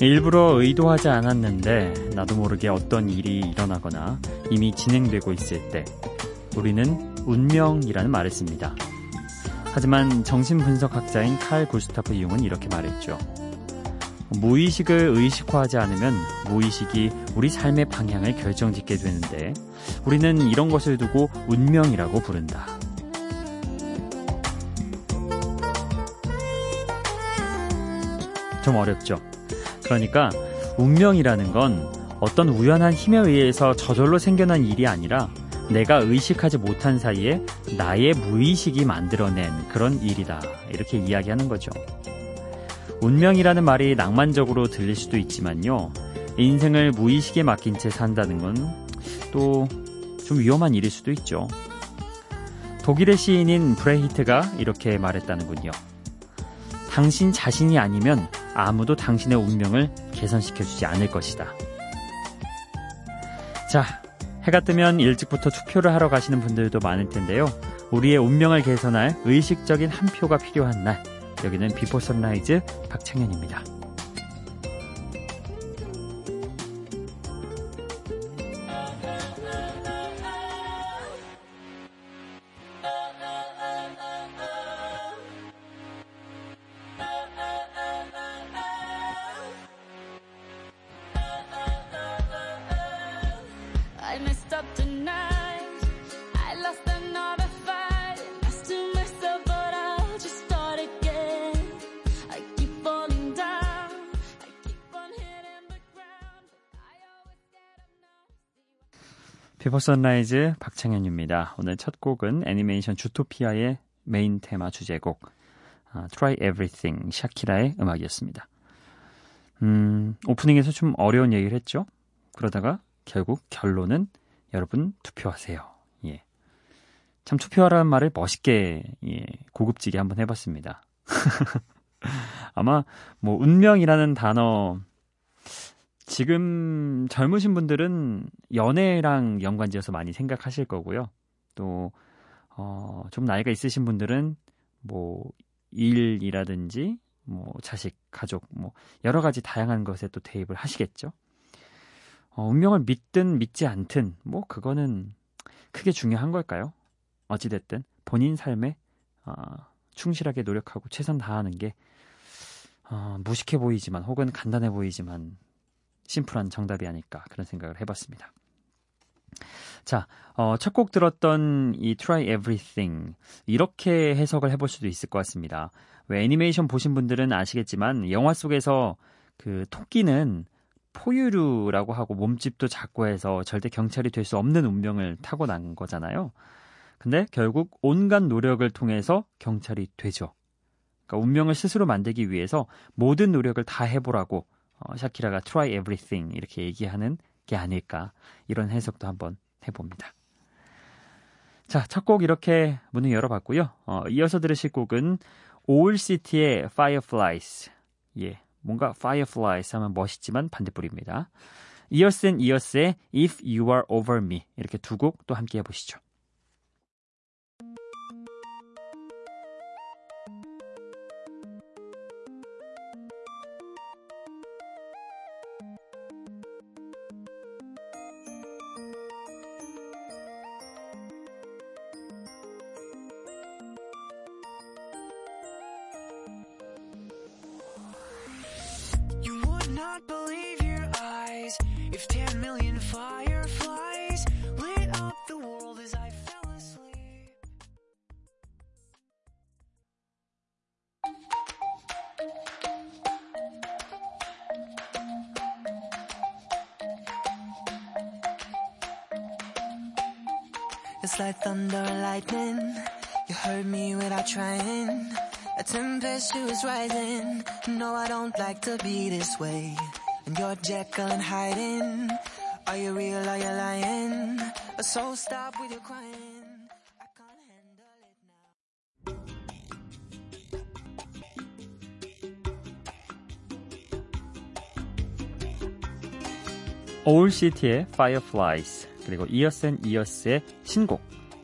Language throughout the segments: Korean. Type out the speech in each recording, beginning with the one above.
일부러 의도하지 않았는데 나도 모르게 어떤 일이 일어나거나 이미 진행되고 있을 때 우리는 운명이라는 말을 씁니다. 하지만 정신분석학자인 칼 구스타프 융은 이렇게 말했죠. 무의식을 의식화하지 않으면 무의식이 우리 삶의 방향을 결정짓게 되는데 우리는 이런 것을 두고 운명이라고 부른다. 좀 어렵죠. 그러니까 운명이라는 건 어떤 우연한 힘에 의해서 저절로 생겨난 일이 아니라 내가 의식하지 못한 사이에 나의 무의식이 만들어낸 그런 일이다. 이렇게 이야기하는 거죠. 운명이라는 말이 낭만적으로 들릴 수도 있지만요. 인생을 무의식에 맡긴 채 산다는 건 또 좀 위험한 일일 수도 있죠. 독일의 시인인 브레히트가 이렇게 말했다는군요. 당신 자신이 아니면 아무도 당신의 운명을 개선시켜주지 않을 것이다. 자, 해가 뜨면 일찍부터 투표를 하러 가시는 분들도 많을 텐데요. 우리의 운명을 개선할 의식적인 한 표가 필요한 날. 여기는 비포 선라이즈 박창현입니다. 비포 선라이즈 박창현입니다. 오늘 첫 곡은 애니메이션 주토피아의 메인 테마 주제곡 아, Try Everything 샤키라의 음악이었습니다. 음, 오프닝에서 좀 어려운 얘기를 했죠. 그러다가 결국 결론은 여러분 투표하세요. 예. 참 투표하라는 말을 멋있게 예, 고급지게 한번 해봤습니다. 아마 뭐 운명이라는 단어 지금 젊으신 분들은 연애랑 연관지어서 많이 생각하실 거고요. 또, 어, 좀 나이가 있으신 분들은 뭐, 일이라든지, 뭐, 자식, 가족, 뭐, 여러 가지 다양한 것에 또 대입을 하시겠죠. 어, 운명을 믿든 믿지 않든, 뭐, 그거는 크게 중요한 걸까요? 어찌됐든, 본인 삶에, 어, 충실하게 노력하고 최선 다하는 게, 어, 무식해 보이지만, 혹은 간단해 보이지만, 심플한 정답이 아닐까 그런 생각을 해봤습니다. 자, 어, 첫 곡 들었던 이 Try Everything 이렇게 해석을 해볼 수도 있을 것 같습니다. 왜 애니메이션 보신 분들은 아시겠지만 영화 속에서 그 토끼는 포유류라고 하고 몸집도 작고 해서 절대 경찰이 될 수 없는 운명을 타고난 거잖아요. 근데 결국 온갖 노력을 통해서 경찰이 되죠. 그러니까 운명을 스스로 만들기 위해서 모든 노력을 다 해보라고 어, 샤키라가 try everything 이렇게 얘기하는 게 아닐까 이런 해석도 한번 해봅니다. 자, 첫 곡 이렇게 문을 열어봤고요. 어, 이어서 들으실 곡은 올시티의 Fireflies. 예, 뭔가 Fireflies 하면 멋있지만 반대뿔입니다. And Years의 If You Are Over Me 이렇게 두 곡 또 함께 해보시죠. It's like thunder and lightning. You heard me without trying. A tempestuous rising. No, I don't like to be this way. And you're Jekyll and hiding. Are you real? Are you lying? So stop with your crying. I can't handle it now. 올시티의 Fireflies 그리고 and Years의 신곡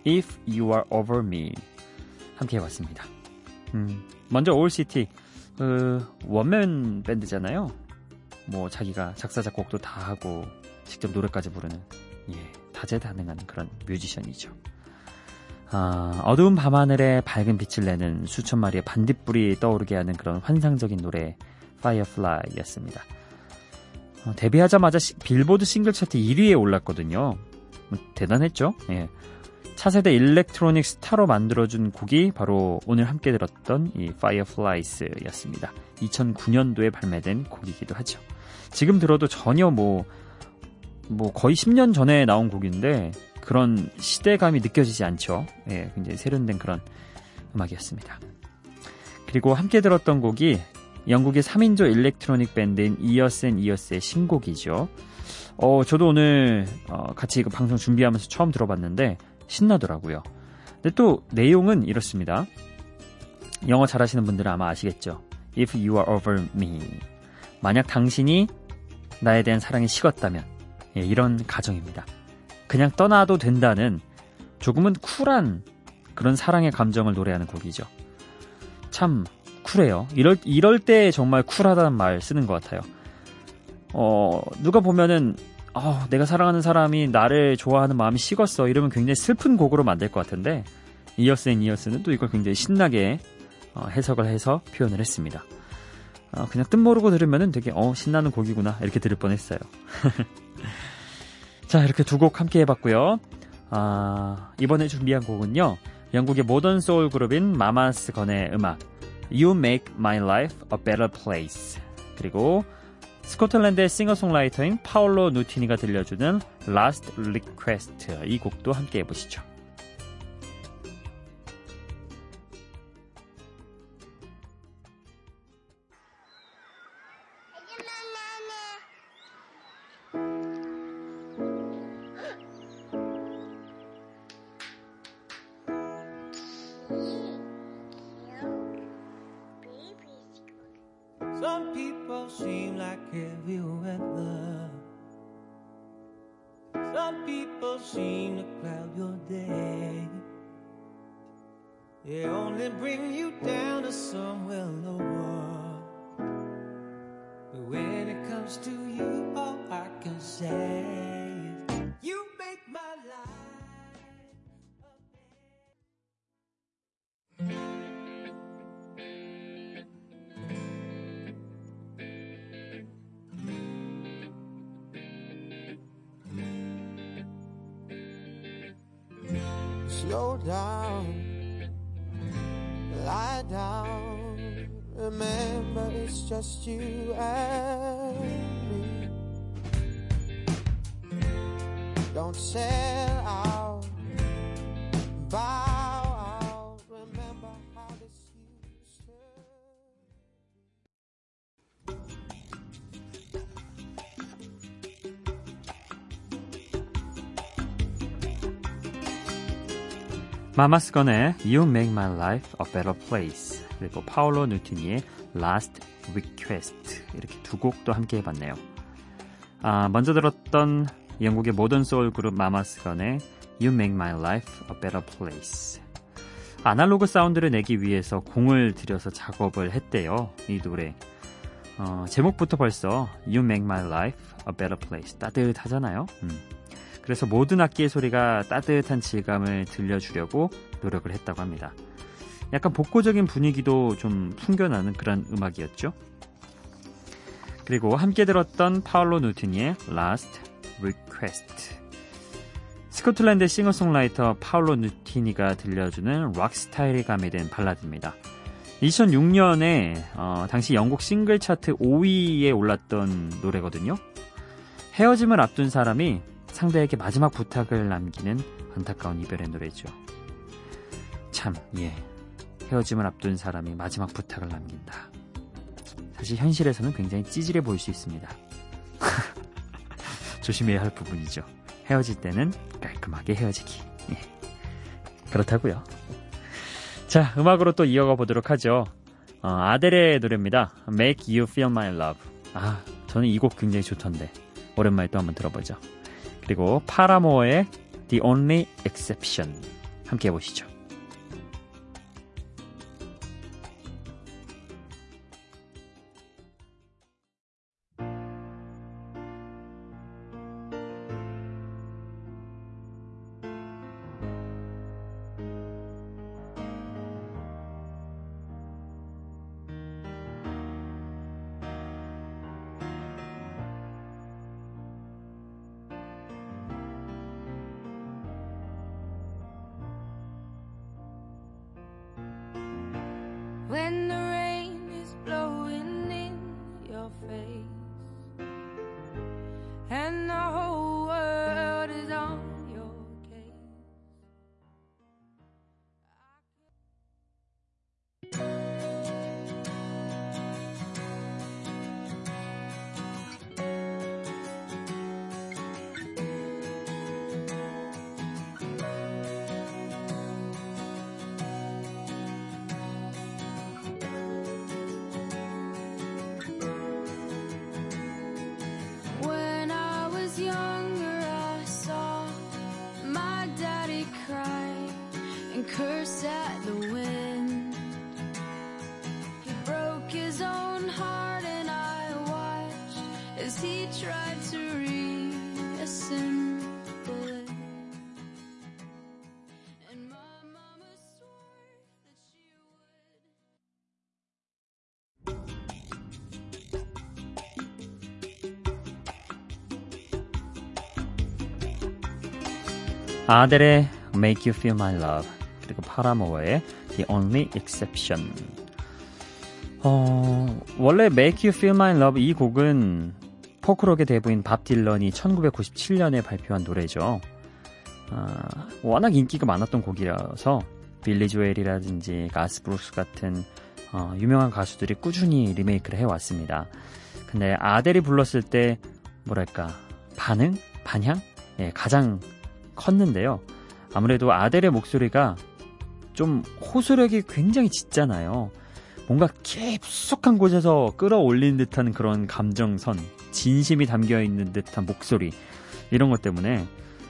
If You Are Over Me 함께 해봤습니다. 음, 먼저 올시티 그 원맨 밴드잖아요. 뭐 자기가 작사 작곡도 다 하고 직접 노래까지 부르는 예, 다재다능한 그런 뮤지션이죠. 아, 어두운 밤하늘에 밝은 빛을 내는 수천 마리의 반딧불이 떠오르게 하는 그런 환상적인 노래 Firefly였습니다. 어, 데뷔하자마자 시, 빌보드 싱글 차트 1위에 올랐거든요. 뭐, 대단했죠? 예. 차세대 일렉트로닉 스타로 만들어준 곡이 바로 오늘 함께 들었던 이 Fireflies였습니다. 2009년도에 발매된 곡이기도 하죠. 지금 들어도 전혀 뭐, 뭐 거의 10년 전에 나온 곡인데 그런 시대감이 느껴지지 않죠. 예, 굉장히 세련된 그런 음악이었습니다. 그리고 함께 들었던 곡이 영국의 3인조 일렉트로닉 밴드인 이어스 앤 이어스의 신곡이죠. 어, 저도 오늘 어, 같이 그 방송 준비하면서 처음 들어봤는데 신나더라고요. 근데 또 내용은 이렇습니다. 영어 잘하시는 분들은 아마 아시겠죠. If you are over me. 만약 당신이 나에 대한 사랑이 식었다면 예, 이런 가정입니다. 그냥 떠나도 된다는 조금은 쿨한 그런 사랑의 감정을 노래하는 곡이죠. 참 쿨해요. 이럴 이럴 때 정말 쿨하다는 말 쓰는 것 같아요. 어 누가 보면은 어, 내가 사랑하는 사람이 나를 좋아하는 마음이 식었어 이러면 굉장히 슬픈 곡으로 만들 것 같은데 이어스 앤 이어스는 또 이걸 굉장히 신나게 어, 해석을 해서 표현을 했습니다. 어, 그냥 뜻 모르고 들으면 되게 어 신나는 곡이구나 이렇게 들을 뻔했어요. 자 이렇게 두 곡 함께 해봤고요. 아, 이번에 준비한 곡은요. 영국의 모던 소울 그룹인 마마스 건의 음악 You Make My Life a Better Place 그리고 스코틀랜드의 싱어송라이터인 파울로 누티니가 들려주는 Last Request 이 곡도 함께 해보시죠. Seem like heavy weather. Some people seem to cloud your day. They only bring you down to somewhere Slow down, lie down. Remember, it's just you and me. Don't sell out, bow 마마스건의 You Make My Life a Better Place 그리고 파울로 누티니의 Last Request 이렇게 두 곡도 함께 해봤네요. 아, 먼저 들었던 영국의 모던 소울 그룹 마마스건의 You Make My Life a Better Place 아날로그 사운드를 내기 위해서 공을 들여서 작업을 했대요. 이 노래. 어, 제목부터 벌써 You Make My Life a Better Place 따뜻하잖아요. 음. 그래서 모든 악기의 소리가 따뜻한 질감을 들려주려고 노력을 했다고 합니다. 약간 복고적인 분위기도 좀 풍겨나는 그런 음악이었죠. 그리고 함께 들었던 파울로 누티니의 Last Request. 스코틀랜드 싱어송라이터 파울로 누티니가 들려주는 락 스타일이 가미된 발라드입니다. 2006년에 어, 당시 영국 싱글 차트 5위에 올랐던 노래거든요. 헤어짐을 앞둔 사람이 상대에게 마지막 부탁을 남기는 안타까운 이별의 노래죠. 참, 예. 헤어짐을 앞둔 사람이 마지막 부탁을 남긴다. 사실 현실에서는 굉장히 찌질해 보일 수 있습니다. 조심해야 할 부분이죠. 헤어질 때는 깔끔하게 헤어지기. 예. 그렇다고요. 자, 음악으로 또 이어가 보도록 하죠. 어, 아델의 노래입니다. Make You Feel My Love. 아, 저는 이 곡 굉장히 좋던데. 오랜만에 또 한번 들어보죠. 그리고 파라모어의 The Only Exception 함께 해보시죠. 아델의 Make You Feel My Love 그리고 파라모어의 The Only Exception 어, 원래 Make You Feel My Love 이 곡은 포크록의 대부인 밥 딜런이 1997년에 발표한 노래죠. 아, 워낙 인기가 많았던 곡이라서 빌리 조엘이라든지 가스 브룩스 같은 어, 유명한 가수들이 꾸준히 리메이크를 해왔습니다. 근데 아델이 불렀을 때 뭐랄까 반응? 반향? 예, 가장 컸는데요. 아무래도 아델의 목소리가 좀 호소력이 굉장히 짙잖아요. 뭔가 깊숙한 곳에서 끌어올린 듯한 그런 감정선, 진심이 담겨 있는 듯한 목소리 이런 것 때문에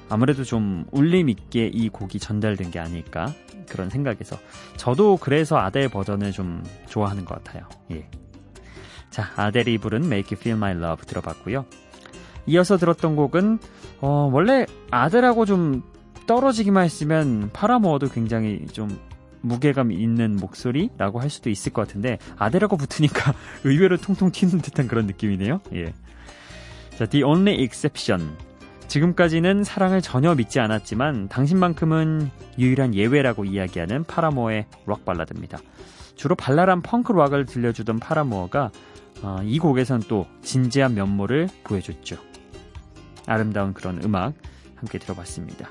아무래도 좀 울림 있게 이 곡이 전달된 게 아닐까 그런 생각에서 저도 그래서 아델 버전을 좀 좋아하는 것 같아요. 예. 자, 아델이 부른 Make You Feel My Love 들어봤고요. 이어서 들었던 곡은 어, 원래 아델하고 좀 떨어지기만 했으면 파라모어도 굉장히 좀 무게감 있는 목소리라고 할 수도 있을 것 같은데 아델하고 붙으니까 의외로 통통 튀는 듯한 그런 느낌이네요. 예. 자, The Only Exception. 지금까지는 사랑을 전혀 믿지 않았지만 당신만큼은 유일한 예외라고 이야기하는 파라모어의 록 발라드입니다. 주로 발랄한 펑크 락을 들려주던 파라모어가 어, 이 곡에선 또 진지한 면모를 보여줬죠. 아름다운 그런 음악 함께 들어봤습니다.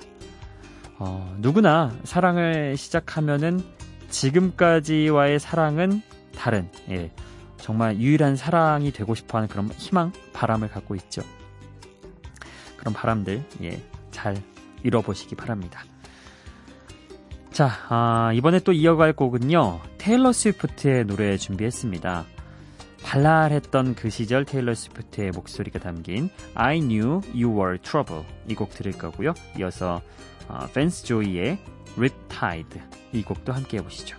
어, 누구나 사랑을 시작하면은 지금까지와의 사랑은 다른, 예, 정말 유일한 사랑이 되고 싶어 하는 그런 희망, 바람을 갖고 있죠. 그런 바람들, 예, 잘 이뤄보시기 바랍니다. 자, 아, 이번에 또 이어갈 곡은요, 테일러 스위프트의 노래 준비했습니다. 발랄했던 그 시절 테일러 스위프트의 목소리가 담긴 I Knew You Were Trouble 이 곡 들을 거고요. 이어서 어, 펜스 조이의 Riptide 이 곡도 함께 해보시죠.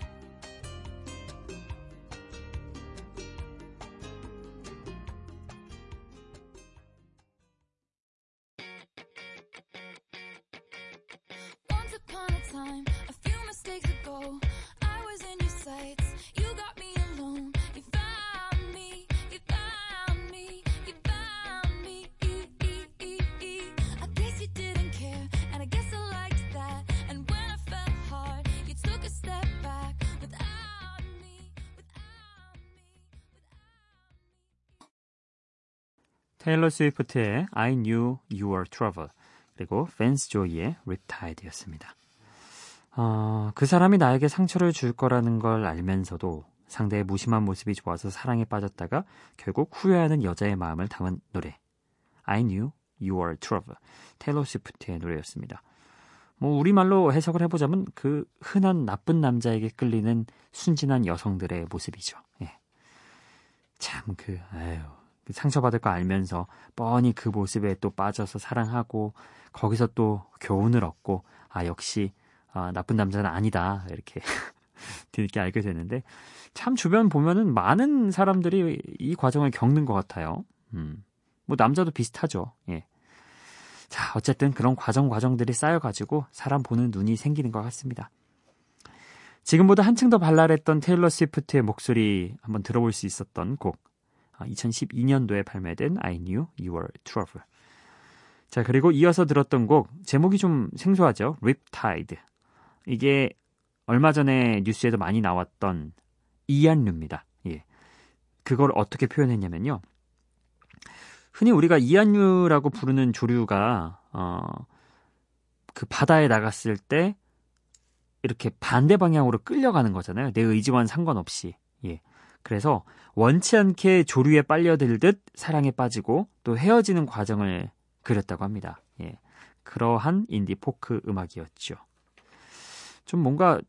테일러 스위프트의 I Knew You Were Trouble 그리고 펜스 조이의 Riptide였습니다. 어, 그 사람이 나에게 상처를 줄 거라는 걸 알면서도 상대의 무심한 모습이 좋아서 사랑에 빠졌다가 결국 후회하는 여자의 마음을 담은 노래 I Knew You Were Trouble 테일러 스위프트의 노래였습니다. 뭐 우리말로 해석을 해보자면 그 흔한 나쁜 남자에게 끌리는 순진한 여성들의 모습이죠. 예. 참 그 아유 그 상처받을 거 알면서 뻔히 그 모습에 또 빠져서 사랑하고 거기서 또 교훈을 얻고 아 역시 아, 나쁜 남자는 아니다 이렇게 뒤늦게 알게 되는데 참 주변 보면은 많은 사람들이 이 과정을 겪는 것 같아요. 음. 뭐 남자도 비슷하죠. 예. 자 어쨌든 그런 과정 과정들이 쌓여가지고 사람 보는 눈이 생기는 것 같습니다. 지금보다 한층 더 발랄했던 테일러 스위프트의 목소리 한번 들어볼 수 있었던 곡 2012년도에 발매된 I Knew You Were Trouble. 자, 그리고 이어서 들었던 곡, 제목이 좀 생소하죠? Riptide. 이게 얼마 전에 뉴스에도 많이 나왔던 이안류입니다. 예. 그걸 어떻게 표현했냐면요. 흔히 우리가 이안류라고 부르는 조류가 어, 그 바다에 나갔을 때 이렇게 반대 방향으로 끌려가는 거잖아요. 내 의지와는 상관없이. 예. 그래서 원치 않게 조류에 빨려들듯 사랑에 빠지고 또 헤어지는 과정을 그렸다고 합니다. 예. 그러한 인디 포크 음악이었죠. 좀 뭔가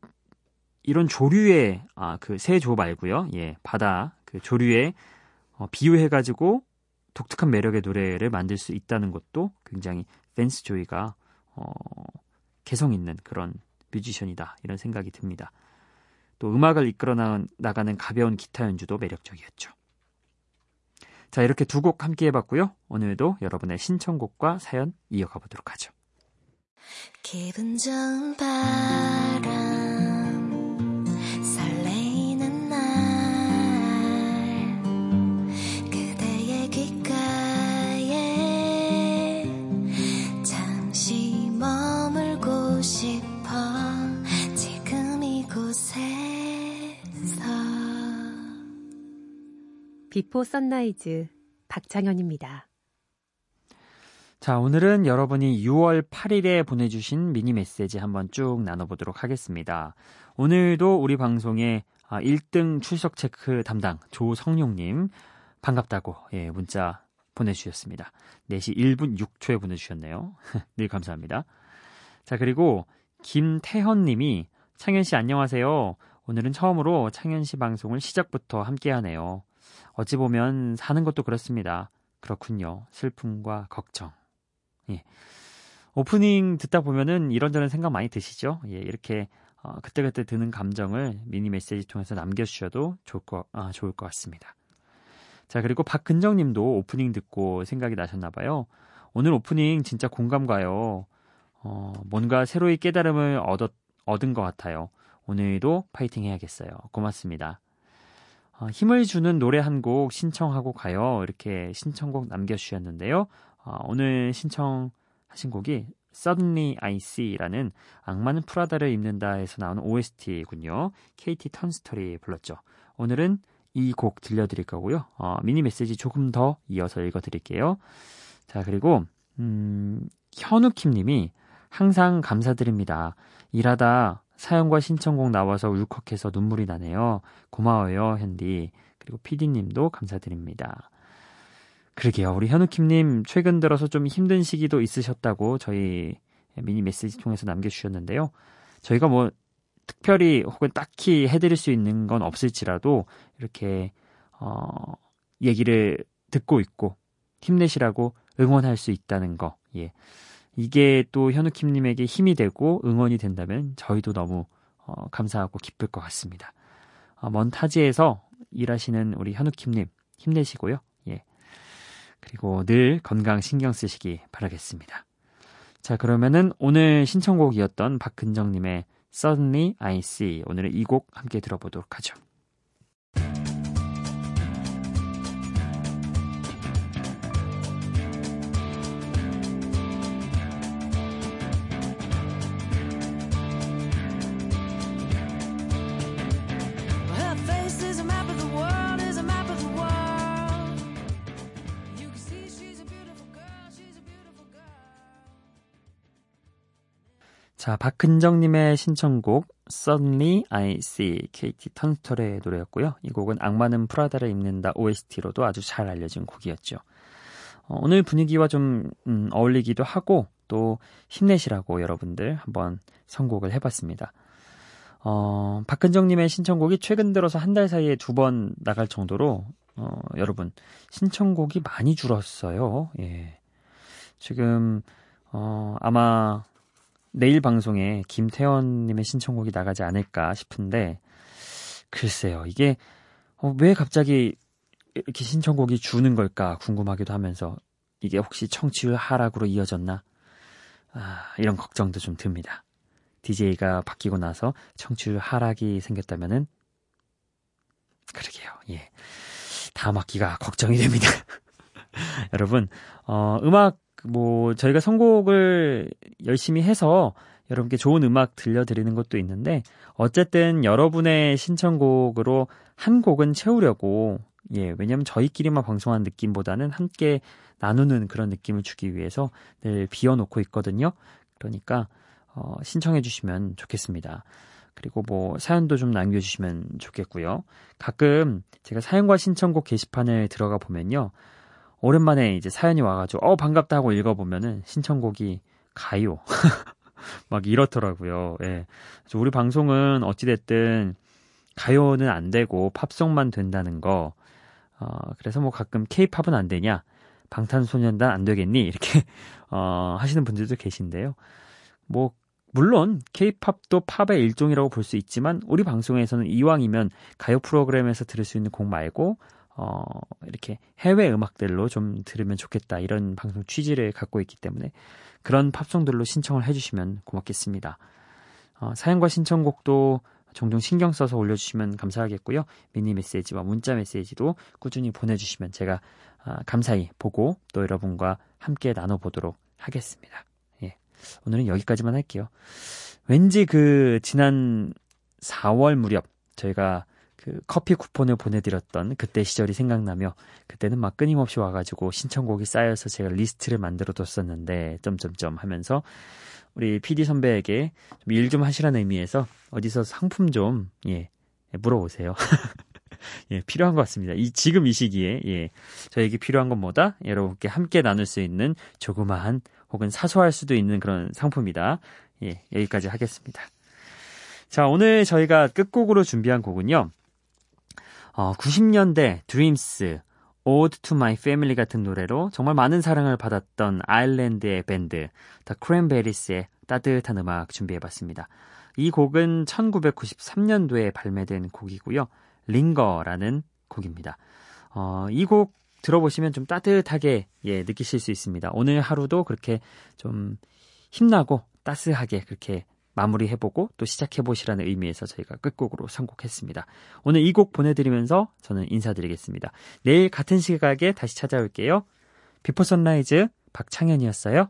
이런 조류의 아 그 새조 말고요. 예. 바다 그 조류에 어, 비유해 가지고 독특한 매력의 노래를 만들 수 있다는 것도 굉장히 펜스 조이가 어, 개성 있는 그런 뮤지션이다 이런 생각이 듭니다. 또 음악을 이끌어 나가는 가벼운 기타 연주도 매력적이었죠. 자 이렇게 두 곡 함께 해봤고요. 오늘도 여러분의 신청곡과 사연 이어가 보도록 하죠. 기분 좋은 바람 비포 선라이즈 박창현입니다. 자, 오늘은 여러분이 6월 8일에 보내주신 미니 메시지 한번 쭉 나눠보도록 하겠습니다. 오늘도 우리 방송의 1등 출석 체크 담당 조성용님 반갑다고 예, 문자 보내주셨습니다. 4시 1분 6초에 보내주셨네요. 늘 감사합니다. 자, 그리고 김태현님이 창현 씨 안녕하세요. 오늘은 처음으로 창현 씨 방송을 시작부터 함께 하네요. 어찌 보면 사는 것도 그렇습니다. 그렇군요. 슬픔과 걱정. 예. 오프닝 듣다 보면은 이런저런 생각 많이 드시죠? 예, 이렇게 어, 그때그때 드는 감정을 미니 메시지 통해서 남겨주셔도 좋을 거, 아, 좋을 것 같습니다. 자, 그리고 박근정 님도 오프닝 듣고 생각이 나셨나봐요. 오늘 오프닝 진짜 공감 가요. 어, 뭔가 새로이 깨달음을 얻었, 얻은 것 같아요. 오늘도 파이팅 해야겠어요. 고맙습니다. 어, 힘을 주는 노래 한 곡 신청하고 가요. 이렇게 신청곡 남겨주셨는데요. 어, 오늘 신청하신 곡이 Suddenly I See라는 악마는 프라다를 입는다에서 나오는 OST군요. KT 턴스터리 불렀죠. 오늘은 이 곡 들려드릴 거고요. 어, 미니 메시지 조금 더 이어서 읽어드릴게요. 자 그리고 음, 현우킴님이 항상 감사드립니다. 일하다 사연과 신청곡 나와서 울컥해서 눈물이 나네요. 고마워요, 현디. 그리고 피디님도 감사드립니다. 그러게요. 우리 현우킴님 최근 들어서 좀 힘든 시기도 있으셨다고 저희 미니 메시지 통해서 남겨주셨는데요. 저희가 뭐 특별히 혹은 딱히 해드릴 수 있는 건 없을지라도 이렇게 어, 얘기를 듣고 있고 힘내시라고 응원할 수 있다는 거. 예. 이게 또 현우킴님에게 힘이 되고 응원이 된다면 저희도 너무 어, 감사하고 기쁠 것 같습니다. 어, 먼 타지에서 일하시는 우리 현우킴님 힘내시고요. 예. 그리고 늘 건강 신경 쓰시기 바라겠습니다. 자, 그러면은 오늘 신청곡이었던 박근정님의 Suddenly I See 오늘은 이 곡 함께 들어보도록 하죠. 자, 박근정님의 신청곡 Suddenly I See KT 턴스털의 노래였고요. 이 곡은 악마는 프라다를 입는다 OST로도 아주 잘 알려진 곡이었죠. 어, 오늘 분위기와 좀 음, 어울리기도 하고 또 힘내시라고 여러분들 한번 선곡을 해봤습니다. 어, 박근정님의 신청곡이 최근 들어서 한 달 사이에 두 번 나갈 정도로 어, 여러분 신청곡이 많이 줄었어요. 예. 지금 어, 아마 내일 방송에 김태현님의 신청곡이 나가지 않을까 싶은데 글쎄요 이게 어, 왜 갑자기 이렇게 신청곡이 주는 걸까 궁금하기도 하면서 이게 혹시 청취율 하락으로 이어졌나 아, 이런 걱정도 좀 듭니다. DJ가 바뀌고 나서 청취율 하락이 생겼다면은 그러게요. 예. 다음 학기가 걱정이 됩니다. 여러분, 어, 음악 뭐 저희가 선곡을 열심히 해서 여러분께 좋은 음악 들려드리는 것도 있는데 어쨌든 여러분의 신청곡으로 한 곡은 채우려고 예, 왜냐면 저희끼리만 방송한 느낌보다는 함께 나누는 그런 느낌을 주기 위해서 늘 비워놓고 있거든요. 그러니까 어, 신청해 주시면 좋겠습니다. 그리고 뭐 사연도 좀 남겨주시면 좋겠고요. 가끔 제가 사연과 신청곡 게시판에 들어가 보면요. 오랜만에 이제 사연이 와가지고 어 반갑다 하고 읽어보면은 신청곡이 가요. 막 이렇더라고요. 예. 그래서 우리 방송은 어찌됐든 가요는 안 되고 팝송만 된다는 거. 어, 그래서 뭐 가끔 케이팝은 안 되냐? 방탄소년단 안 되겠니? 이렇게, 어, 하시는 분들도 계신데요. 뭐, 물론, 케이팝도 팝의 일종이라고 볼 수 있지만, 우리 방송에서는 이왕이면 가요 프로그램에서 들을 수 있는 곡 말고, 어, 이렇게 해외 음악들로 좀 들으면 좋겠다. 이런 방송 취지를 갖고 있기 때문에, 그런 팝송들로 신청을 해주시면 고맙겠습니다. 어, 사연과 신청곡도 종종 신경 써서 올려주시면 감사하겠고요. 미니 메시지와 문자 메시지도 꾸준히 보내주시면 제가 아, 감사히 보고 또 여러분과 함께 나눠보도록 하겠습니다. 예. 오늘은 여기까지만 할게요. 왠지 그 지난 4월 무렵 저희가 그 커피 쿠폰을 보내드렸던 그때 시절이 생각나며 그때는 막 끊임없이 와가지고 신청곡이 쌓여서 제가 리스트를 만들어 뒀었는데 점점점 하면서 우리 PD 선배에게 일 좀 하시라는 의미에서 어디서 상품 좀, 예, 물어보세요. 예, 필요한 것 같습니다. 이, 지금 이 시기에, 예, 저에게 필요한 건 뭐다? 여러분께 함께 나눌 수 있는 조그마한 혹은 사소할 수도 있는 그런 상품이다. 예, 여기까지 하겠습니다. 자, 오늘 저희가 끝곡으로 준비한 곡은요, 어, 90년대 드림스, Ode to My Family 같은 노래로 정말 많은 사랑을 받았던 아일랜드의 밴드 The Cranberries의 따뜻한 음악 준비해봤습니다. 이 곡은 1993년도에 발매된 곡이고요. Linger라는 곡입니다. 어, 이 곡 들어보시면 좀 따뜻하게 예, 느끼실 수 있습니다. 오늘 하루도 그렇게 좀 힘나고 따스하게 그렇게 마무리해보고 또 시작해보시라는 의미에서 저희가 끝곡으로 선곡했습니다. 오늘 이 곡 보내드리면서 저는 인사드리겠습니다. 내일 같은 시각에 다시 찾아올게요. Before Sunrise 박창현이었어요.